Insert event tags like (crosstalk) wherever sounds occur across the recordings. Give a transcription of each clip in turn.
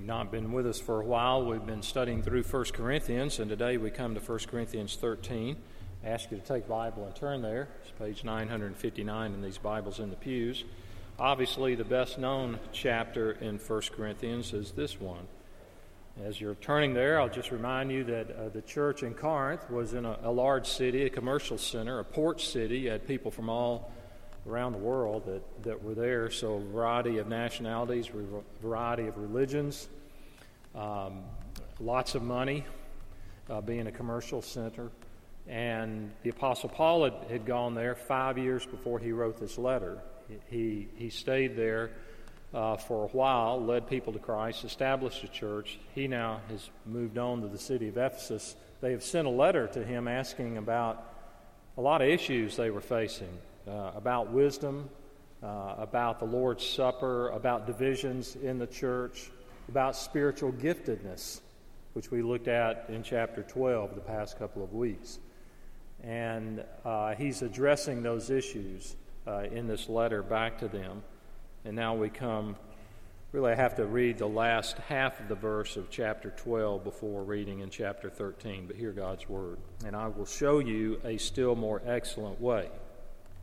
you've not been with us for a while, we've been studying through 1 Corinthians, and today we come to 1 Corinthians 13. I ask you to take Bible and turn there. It's page 959 in these Bibles in the pews. Obviously, the best known chapter in 1 Corinthians is this one. As you're turning there, I'll just remind you that uh, the church in Corinth was in a, a large city, a commercial center, a port city. You had people from all around the world that, that were there. So, a variety of nationalities, a variety of religions, um, lots of money, uh, being a commercial center. And the Apostle Paul had, had gone there five years before he wrote this letter. He, he stayed there uh, for a while, led people to Christ, established a church. He now has moved on to the city of Ephesus. They have sent a letter to him asking about a lot of issues they were facing uh, about wisdom, uh, about the Lord's Supper, about divisions in the church, about spiritual giftedness, which we looked at in chapter 12 the past couple of weeks. And uh, he's addressing those issues uh, in this letter back to them. And now we come, really, I have to read the last half of the verse of chapter 12 before reading in chapter 13, but hear God's word. And I will show you a still more excellent way.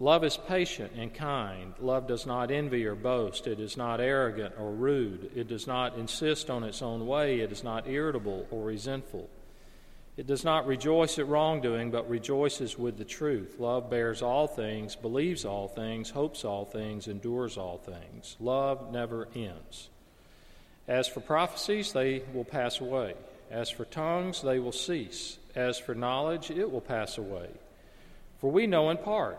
Love is patient and kind. Love does not envy or boast. It is not arrogant or rude. It does not insist on its own way. It is not irritable or resentful. It does not rejoice at wrongdoing, but rejoices with the truth. Love bears all things, believes all things, hopes all things, endures all things. Love never ends. As for prophecies, they will pass away. As for tongues, they will cease. As for knowledge, it will pass away. For we know in part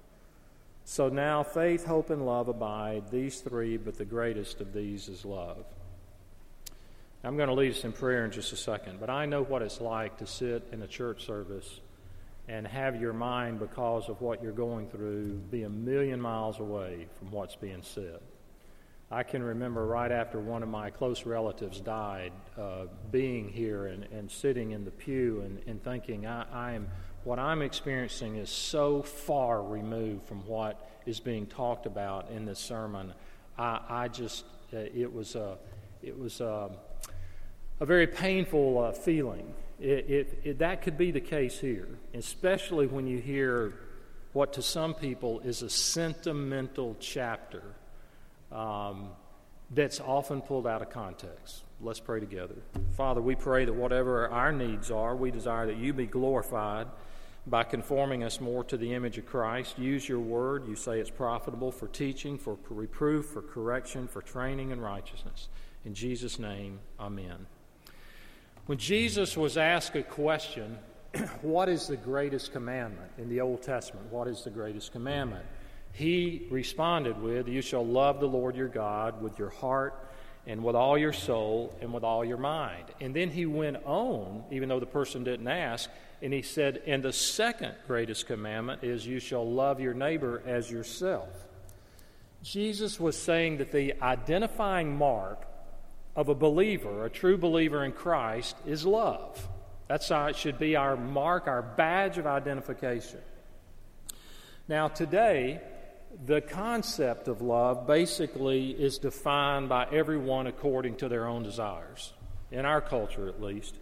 So now faith, hope, and love abide, these three, but the greatest of these is love. I'm going to lead us in prayer in just a second, but I know what it's like to sit in a church service and have your mind, because of what you're going through, be a million miles away from what's being said. I can remember right after one of my close relatives died, uh, being here and, and sitting in the pew and, and thinking, I, I am what I'm experiencing is so far removed from what is being talked about in this sermon. I, I just, uh, it was a, it was a, a very painful uh, feeling. It, it, it, that could be the case here, especially when you hear what to some people is a sentimental chapter um, that's often pulled out of context. Let's pray together. Father, we pray that whatever our needs are, we desire that you be glorified by conforming us more to the image of Christ. Use your word. You say it's profitable for teaching, for reproof, for correction, for training in righteousness. In Jesus' name, amen. When Jesus was asked a question, (clears throat) what is the greatest commandment in the Old Testament? What is the greatest commandment? He responded with, You shall love the Lord your God with your heart and with all your soul and with all your mind. And then he went on, even though the person didn't ask, and he said, And the second greatest commandment is, You shall love your neighbor as yourself. Jesus was saying that the identifying mark of a believer, a true believer in Christ, is love. That's how it should be our mark, our badge of identification. Now, today, the concept of love basically is defined by everyone according to their own desires, in our culture at least.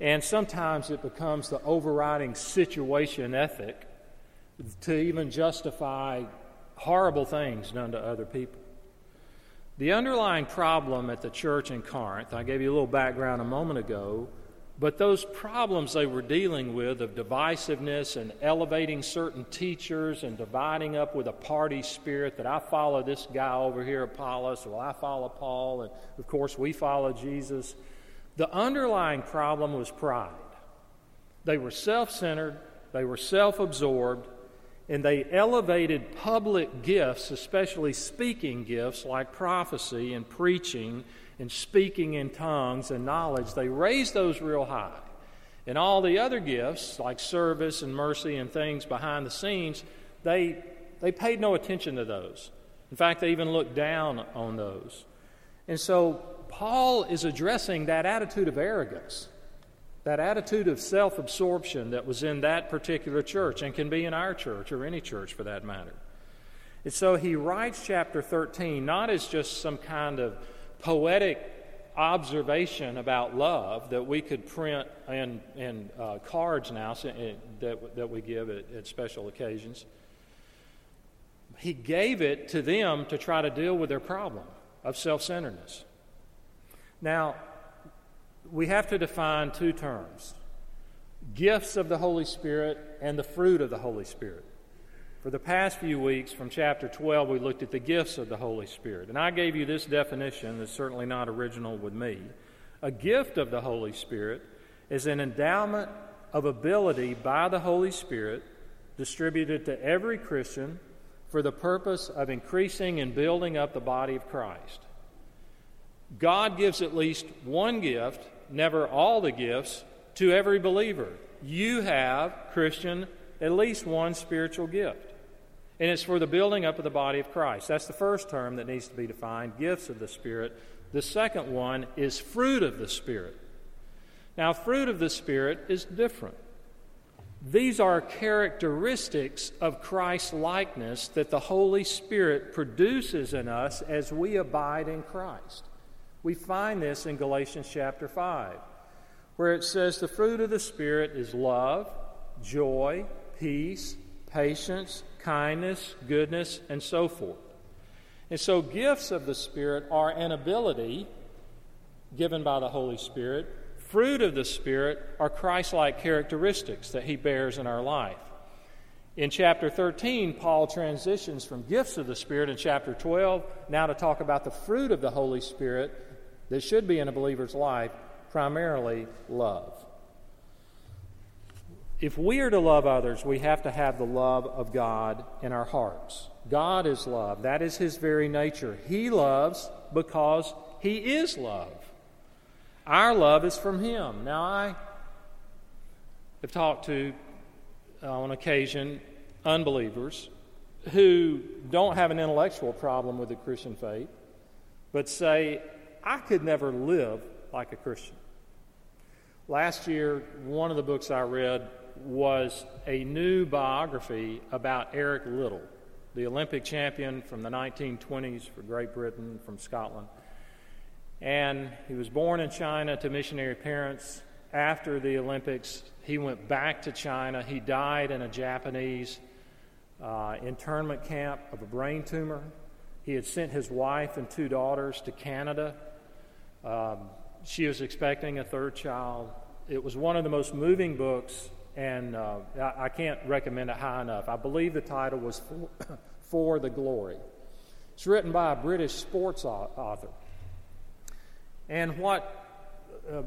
And sometimes it becomes the overriding situation ethic to even justify horrible things done to other people. The underlying problem at the church in Corinth, I gave you a little background a moment ago, But those problems they were dealing with of divisiveness and elevating certain teachers and dividing up with a party spirit that I follow this guy over here, Apollos, well, I follow Paul, and of course we follow Jesus. The underlying problem was pride. They were self centered, they were self absorbed, and they elevated public gifts, especially speaking gifts like prophecy and preaching and speaking in tongues and knowledge, they raised those real high. And all the other gifts, like service and mercy and things behind the scenes, they, they paid no attention to those. In fact, they even looked down on those. And so Paul is addressing that attitude of arrogance, that attitude of self absorption that was in that particular church and can be in our church or any church for that matter. And so he writes chapter 13 not as just some kind of poetic observation about love that we could print in, in uh, cards now that, that we give at, at special occasions. He gave it to them to try to deal with their problem of self centeredness. Now, we have to define two terms gifts of the Holy Spirit and the fruit of the Holy Spirit. For the past few weeks, from chapter 12, we looked at the gifts of the Holy Spirit. And I gave you this definition that's certainly not original with me. A gift of the Holy Spirit is an endowment of ability by the Holy Spirit distributed to every Christian for the purpose of increasing and building up the body of Christ. God gives at least one gift, never all the gifts, to every believer. You have, Christian, at least one spiritual gift. And it's for the building up of the body of Christ. That's the first term that needs to be defined gifts of the Spirit. The second one is fruit of the Spirit. Now, fruit of the Spirit is different. These are characteristics of Christ's likeness that the Holy Spirit produces in us as we abide in Christ. We find this in Galatians chapter 5, where it says the fruit of the Spirit is love, joy, peace, patience, kindness, goodness, and so forth. And so, gifts of the Spirit are an ability given by the Holy Spirit. Fruit of the Spirit are Christ like characteristics that He bears in our life. In chapter 13, Paul transitions from gifts of the Spirit in chapter 12 now to talk about the fruit of the Holy Spirit that should be in a believer's life, primarily love. If we are to love others, we have to have the love of God in our hearts. God is love. That is His very nature. He loves because He is love. Our love is from Him. Now, I have talked to, uh, on occasion, unbelievers who don't have an intellectual problem with the Christian faith, but say, I could never live like a Christian. Last year, one of the books I read was a new biography about Eric Liddell, the Olympic champion from the 1920s for Great Britain, from Scotland. And he was born in China to missionary parents. After the Olympics, he went back to China. He died in a Japanese uh, internment camp of a brain tumor. He had sent his wife and two daughters to Canada. Um, she was expecting a third child. It was one of the most moving books and uh, I, I, can't recommend it high enough. I believe the title was For, (coughs) For the Glory. It's written by a British sports author. And what, uh,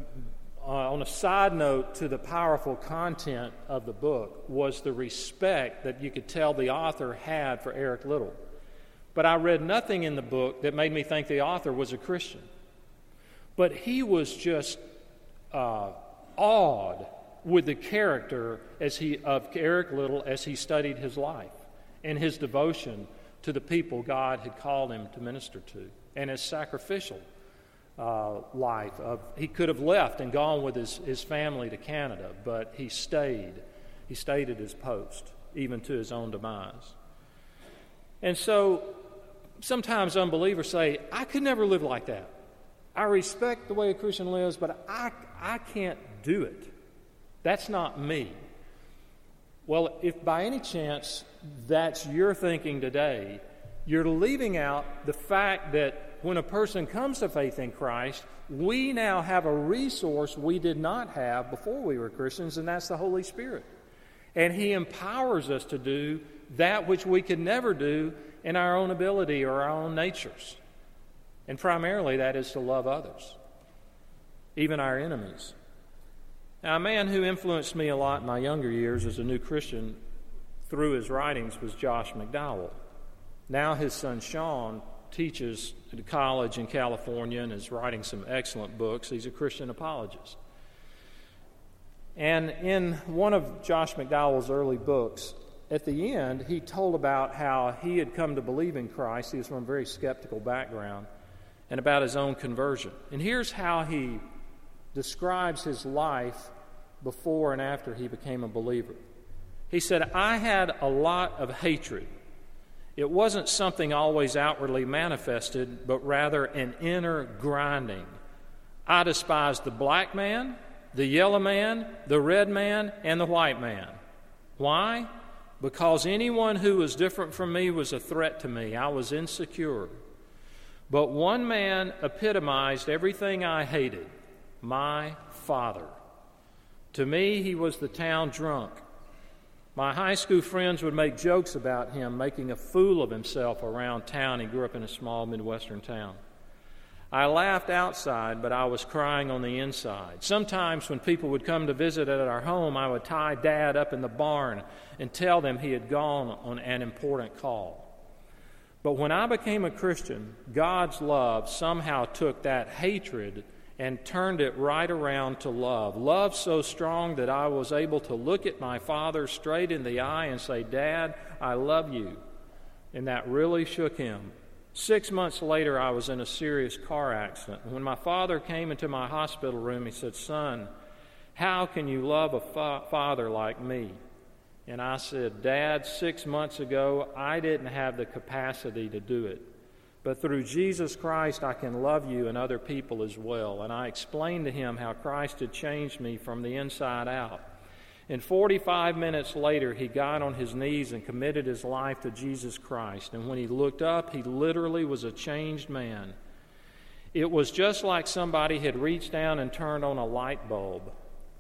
uh, on a side note to the powerful content of the book, was the respect that you could tell the author had for Eric Liddell. But I read nothing in the book that made me think the author was a Christian. But he was just uh, awed with the character as he, of Eric Liddell as he studied his life and his devotion to the people God had called him to minister to, and his sacrificial uh, life. Of, he could have left and gone with his, his family to Canada, but he stayed. He stayed at his post, even to his own demise. And so sometimes unbelievers say, I could never live like that. I respect the way a Christian lives, but I, I can't do it. That's not me. Well, if by any chance that's your thinking today, you're leaving out the fact that when a person comes to faith in Christ, we now have a resource we did not have before we were Christians, and that's the Holy Spirit. And He empowers us to do that which we could never do in our own ability or our own natures. And primarily, that is to love others, even our enemies. Now, a man who influenced me a lot in my younger years as a new Christian through his writings was Josh McDowell. Now, his son Sean teaches at a college in California and is writing some excellent books. He's a Christian apologist. And in one of Josh McDowell's early books, at the end, he told about how he had come to believe in Christ. He was from a very skeptical background and about his own conversion. And here's how he describes his life before and after he became a believer. He said, I had a lot of hatred. It wasn't something always outwardly manifested, but rather an inner grinding. I despised the black man, the yellow man, the red man, and the white man. Why? Because anyone who was different from me was a threat to me. I was insecure. But one man epitomized everything I hated my father. To me, he was the town drunk. My high school friends would make jokes about him making a fool of himself around town. He grew up in a small Midwestern town. I laughed outside, but I was crying on the inside. Sometimes, when people would come to visit at our home, I would tie Dad up in the barn and tell them he had gone on an important call. But when I became a Christian, God's love somehow took that hatred and turned it right around to love. Love so strong that I was able to look at my father straight in the eye and say, Dad, I love you. And that really shook him. Six months later, I was in a serious car accident. When my father came into my hospital room, he said, Son, how can you love a fa- father like me? And I said, Dad, six months ago, I didn't have the capacity to do it. But through Jesus Christ, I can love you and other people as well. And I explained to him how Christ had changed me from the inside out. And 45 minutes later, he got on his knees and committed his life to Jesus Christ. And when he looked up, he literally was a changed man. It was just like somebody had reached down and turned on a light bulb.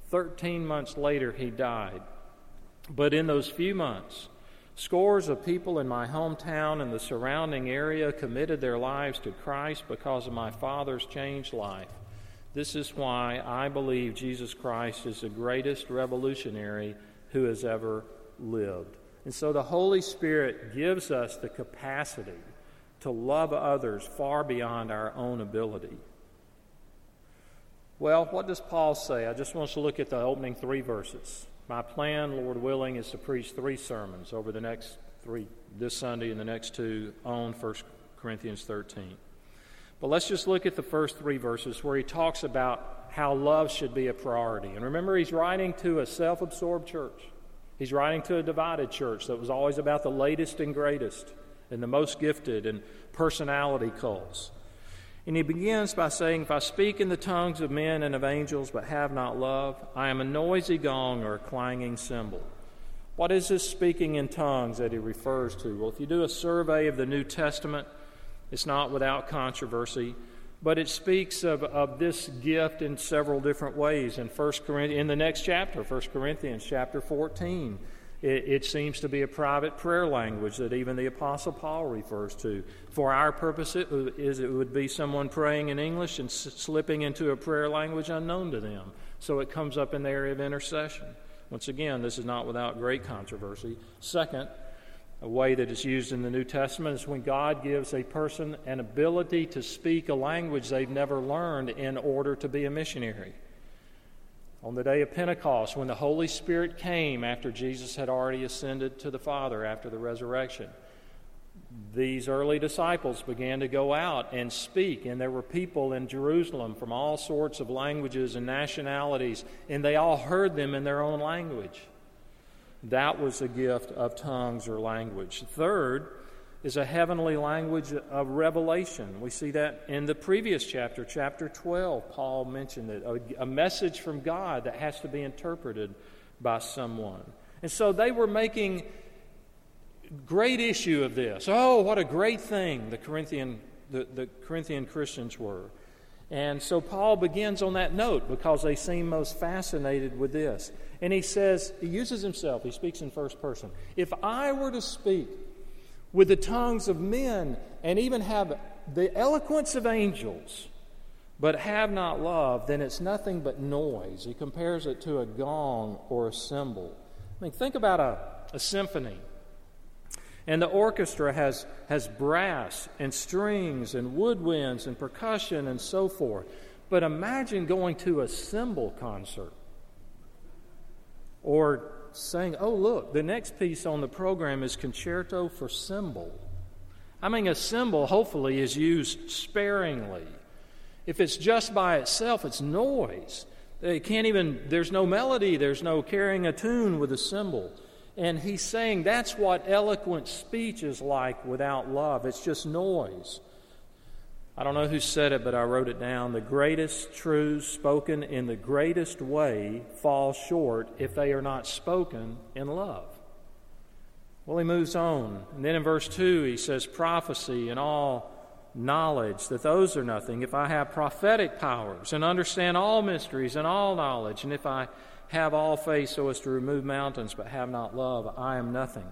13 months later, he died. But in those few months, Scores of people in my hometown and the surrounding area committed their lives to Christ because of my father's changed life. This is why I believe Jesus Christ is the greatest revolutionary who has ever lived. And so the Holy Spirit gives us the capacity to love others far beyond our own ability. Well, what does Paul say? I just want us to look at the opening three verses. My plan, Lord willing, is to preach three sermons over the next three, this Sunday and the next two on 1 Corinthians 13. But let's just look at the first three verses where he talks about how love should be a priority. And remember, he's writing to a self absorbed church. He's writing to a divided church that was always about the latest and greatest and the most gifted and personality cults. And he begins by saying, If I speak in the tongues of men and of angels but have not love, I am a noisy gong or a clanging cymbal. What is this speaking in tongues that he refers to? Well, if you do a survey of the New Testament, it's not without controversy, but it speaks of, of this gift in several different ways. In, First Corinthians, in the next chapter, 1 Corinthians chapter 14, it, it, seems to be a private prayer language that even the Apostle Paul refers to. For our purpose, it, is, it would be someone praying in English and slipping into a prayer language unknown to them. So it comes up in the area of intercession. Once again, this is not without great controversy. Second, a way that is used in the New Testament is when God gives a person an ability to speak a language they've never learned in order to be a missionary. On the day of Pentecost, when the Holy Spirit came after Jesus had already ascended to the Father after the resurrection, these early disciples began to go out and speak, and there were people in Jerusalem from all sorts of languages and nationalities, and they all heard them in their own language. That was the gift of tongues or language. Third, is a heavenly language of revelation. We see that in the previous chapter, chapter 12. Paul mentioned it a, a, message from God that has to be interpreted by someone. And so they were making great issue of this. Oh, what a great thing, the Corinthian the, the Corinthian Christians were. And so Paul begins on that note because they seem most fascinated with this. And he says, he uses himself, he speaks in first person. If I were to speak with the tongues of men and even have the eloquence of angels, but have not love, then it's nothing but noise. He compares it to a gong or a cymbal. I mean, think about a, a symphony. And the orchestra has, has brass and strings and woodwinds and percussion and so forth. But imagine going to a cymbal concert or saying, oh, look, the next piece on the program is Concerto for Cymbal. I mean, a cymbal hopefully is used sparingly. If it's just by itself, it's noise. They can't even, there's no melody, there's no carrying a tune with a cymbal. And he's saying that's what eloquent speech is like without love. It's just noise. I don't know who said it, but I wrote it down. The greatest truths spoken in the greatest way fall short if they are not spoken in love. Well, he moves on. And then in verse 2, he says, prophecy and all knowledge, that those are nothing. If I have prophetic powers and understand all mysteries and all knowledge, and if I have all faith so as to remove mountains, but have not love, I am nothing.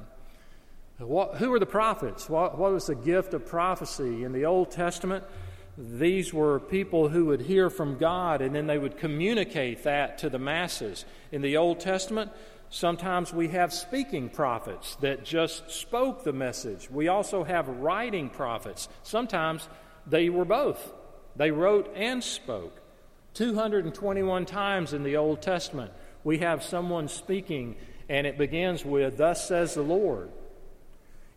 What, who were the prophets? What, what was the gift of prophecy? In the Old Testament, these were people who would hear from God and then they would communicate that to the masses. In the Old Testament, sometimes we have speaking prophets that just spoke the message. We also have writing prophets. Sometimes they were both, they wrote and spoke. 221 times in the Old Testament, we have someone speaking, and it begins with, Thus says the Lord.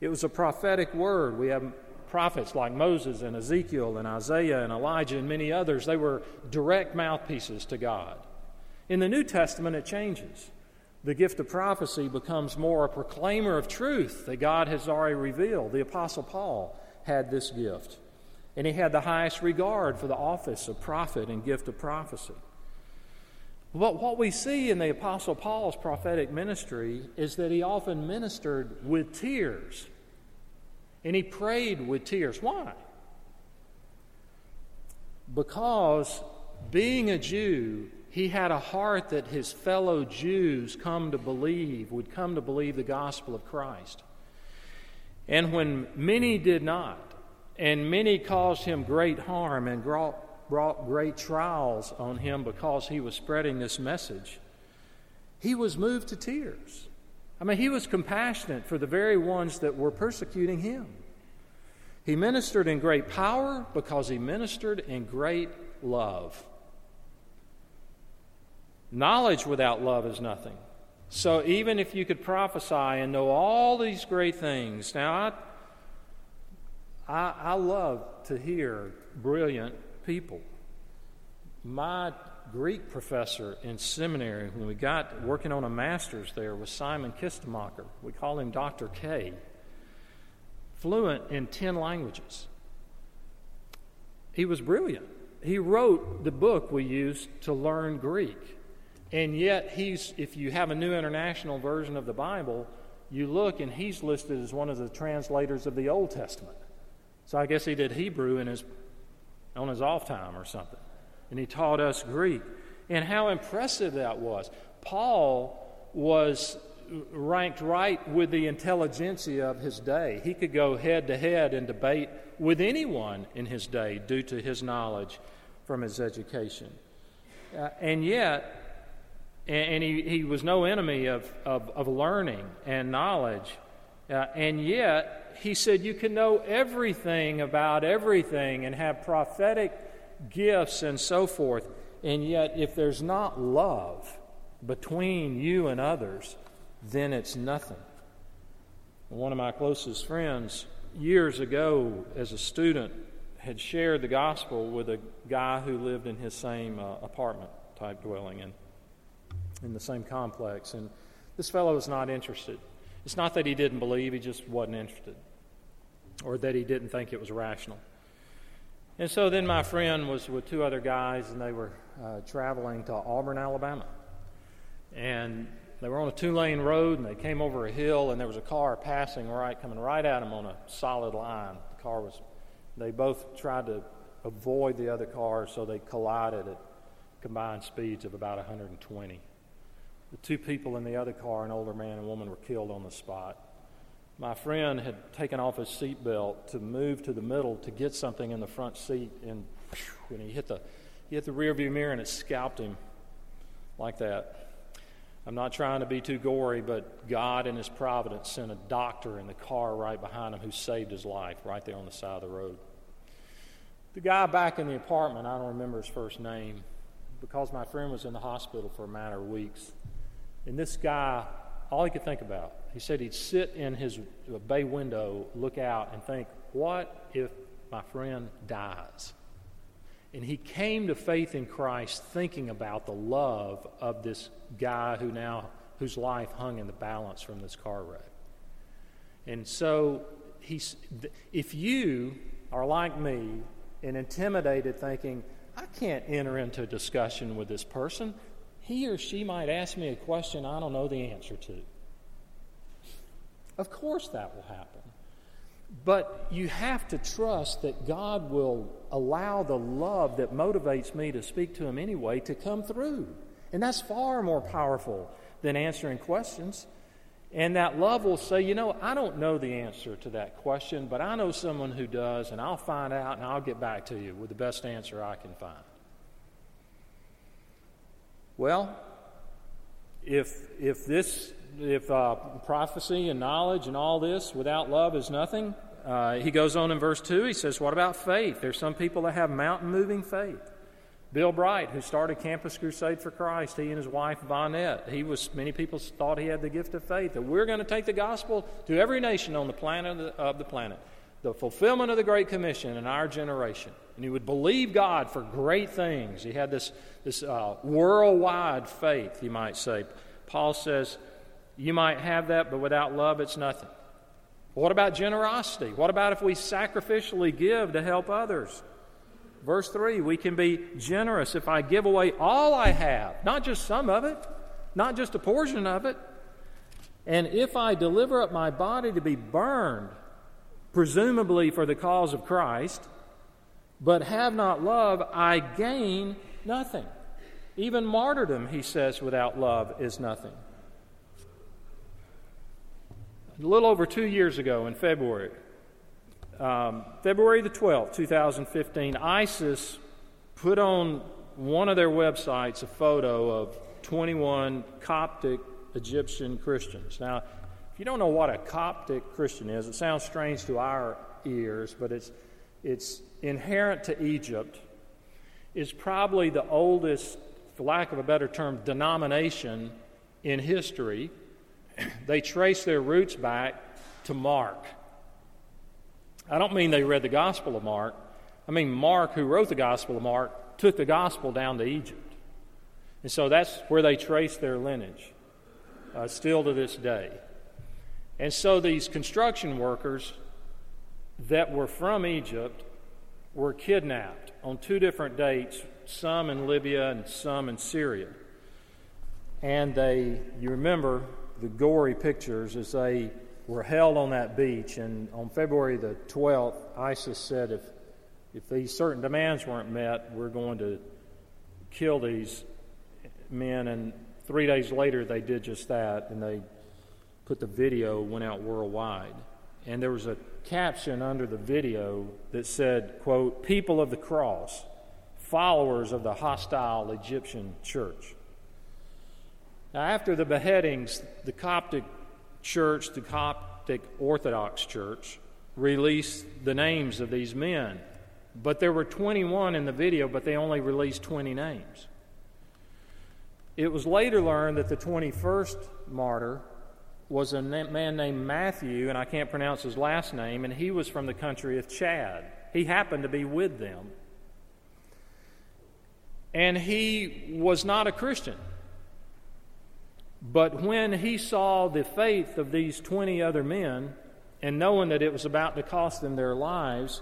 It was a prophetic word. We have prophets like Moses and Ezekiel and Isaiah and Elijah and many others. They were direct mouthpieces to God. In the New Testament, it changes. The gift of prophecy becomes more a proclaimer of truth that God has already revealed. The Apostle Paul had this gift, and he had the highest regard for the office of prophet and gift of prophecy. But what we see in the Apostle Paul's prophetic ministry is that he often ministered with tears. And he prayed with tears. Why? Because being a Jew, he had a heart that his fellow Jews come to believe, would come to believe the gospel of Christ. And when many did not, and many caused him great harm and brought brought great trials on him because he was spreading this message, he was moved to tears. I mean, he was compassionate for the very ones that were persecuting him. He ministered in great power because he ministered in great love. Knowledge without love is nothing. So even if you could prophesy and know all these great things, now I, I, I love to hear brilliant people. My Greek professor in seminary, when we got working on a master's there, was Simon Kistemaker. We call him Dr. K. Fluent in 10 languages. He was brilliant. He wrote the book we used to learn Greek. And yet, he's, if you have a New International Version of the Bible, you look and he's listed as one of the translators of the Old Testament. So I guess he did Hebrew in his on his off time or something. And he taught us Greek. And how impressive that was. Paul was ranked right with the intelligentsia of his day. He could go head to head and debate with anyone in his day due to his knowledge from his education. Uh, and yet, and he, he was no enemy of, of, of learning and knowledge. Uh, and yet, he said you can know everything about everything and have prophetic gifts and so forth. And yet, if there's not love between you and others, then it's nothing. One of my closest friends, years ago, as a student, had shared the gospel with a guy who lived in his same uh, apartment type dwelling in, in the same complex. And this fellow was not interested. It's not that he didn't believe, he just wasn't interested or that he didn't think it was rational. And so then my friend was with two other guys, and they were uh, traveling to Auburn, Alabama. And they were on a two lane road, and they came over a hill, and there was a car passing right, coming right at them on a solid line. The car was They both tried to avoid the other car, so they collided at combined speeds of about 120. The two people in the other car, an older man and woman, were killed on the spot. My friend had taken off his seatbelt to move to the middle to get something in the front seat, and when he hit the he hit the rearview mirror and it scalped him like that. I'm not trying to be too gory, but God in His providence sent a doctor in the car right behind him who saved his life right there on the side of the road. The guy back in the apartment, I don't remember his first name, because my friend was in the hospital for a matter of weeks. And this guy, all he could think about, he said he'd sit in his uh, bay window, look out, and think, what if my friend dies? And he came to faith in Christ thinking about the love of this guy who now whose life hung in the balance from this car wreck. And so he's if you are like me and intimidated thinking, I can't enter into a discussion with this person. He or she might ask me a question I don't know the answer to. Of course that will happen. But you have to trust that God will allow the love that motivates me to speak to Him anyway to come through. And that's far more powerful than answering questions. And that love will say, you know, I don't know the answer to that question, but I know someone who does, and I'll find out and I'll get back to you with the best answer I can find. Well, if, if this if uh, prophecy and knowledge and all this without love is nothing, uh, he goes on in verse 2, he says, What about faith? There's some people that have mountain moving faith. Bill Bright, who started Campus Crusade for Christ, he and his wife Vonette, he was, many people thought he had the gift of faith, that we're going to take the gospel to every nation on the planet of the, of the planet. The fulfillment of the Great Commission in our generation. And he would believe God for great things. He had this, this uh, worldwide faith, you might say. Paul says, you might have that, but without love, it's nothing. What about generosity? What about if we sacrificially give to help others? Verse 3 we can be generous if I give away all I have, not just some of it, not just a portion of it. And if I deliver up my body to be burned, presumably for the cause of Christ, but have not love, I gain nothing. Even martyrdom, he says, without love is nothing. A little over two years ago in February, um, February the 12th, 2015, ISIS put on one of their websites a photo of 21 Coptic Egyptian Christians. Now, if you don't know what a Coptic Christian is, it sounds strange to our ears, but it's, it's inherent to Egypt. It's probably the oldest, for lack of a better term, denomination in history they trace their roots back to Mark. I don't mean they read the Gospel of Mark. I mean, Mark, who wrote the Gospel of Mark, took the Gospel down to Egypt. And so that's where they trace their lineage, uh, still to this day. And so these construction workers that were from Egypt were kidnapped on two different dates, some in Libya and some in Syria. And they, you remember, the gory pictures as they were held on that beach. And on February the 12th, ISIS said if, if these certain demands weren't met, we're going to kill these men. And three days later, they did just that, and they put the video, went out worldwide. And there was a caption under the video that said, quote, People of the cross, followers of the hostile Egyptian church. Now, after the beheadings, the Coptic Church, the Coptic Orthodox Church, released the names of these men. But there were 21 in the video, but they only released 20 names. It was later learned that the 21st martyr was a man named Matthew, and I can't pronounce his last name, and he was from the country of Chad. He happened to be with them. And he was not a Christian. But when he saw the faith of these 20 other men, and knowing that it was about to cost them their lives,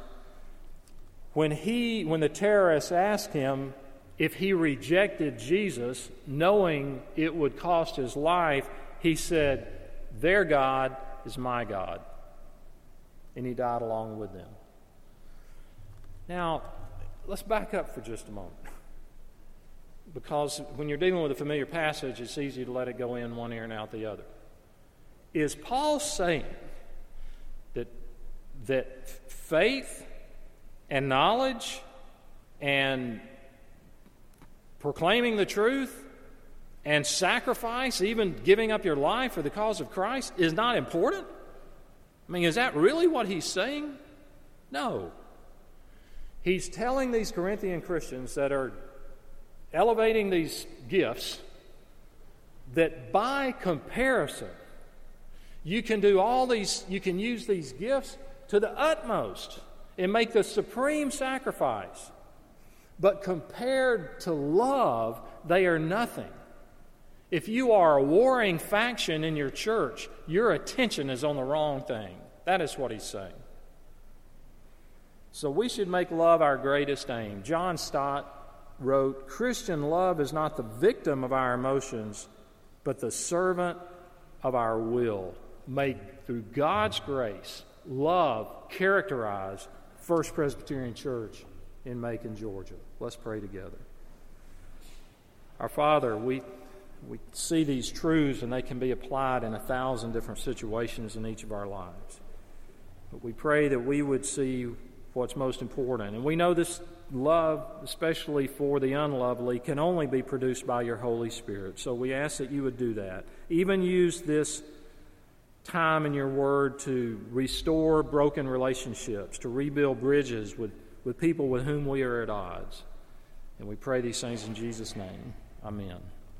when, he, when the terrorists asked him if he rejected Jesus, knowing it would cost his life, he said, Their God is my God. And he died along with them. Now, let's back up for just a moment. Because when you're dealing with a familiar passage, it's easy to let it go in one ear and out the other. Is Paul saying that, that faith and knowledge and proclaiming the truth and sacrifice, even giving up your life for the cause of Christ, is not important? I mean, is that really what he's saying? No. He's telling these Corinthian Christians that are elevating these gifts that by comparison, you can do all these, you can use these gifts to the utmost and make the supreme sacrifice. But compared to love, they are nothing. If you are a warring faction in your church, your attention is on the wrong thing. That is what he's saying. So we should make love our greatest aim. John Stott wrote Christian love is not the victim of our emotions, but the servant of our will. May, through God's grace, love characterize First Presbyterian Church in Macon, Georgia. Let's pray together. Our Father, we, we see these truths and they can be applied in a thousand different situations in each of our lives. But we pray that we would see what's most important. And we know this love, especially for the unlovely, can only be produced by your Holy Spirit. So we ask that you would do that. Even use this time in your word to restore broken relationships, to rebuild bridges with, with people with whom we are at odds. And we pray these things in Jesus' name. Amen.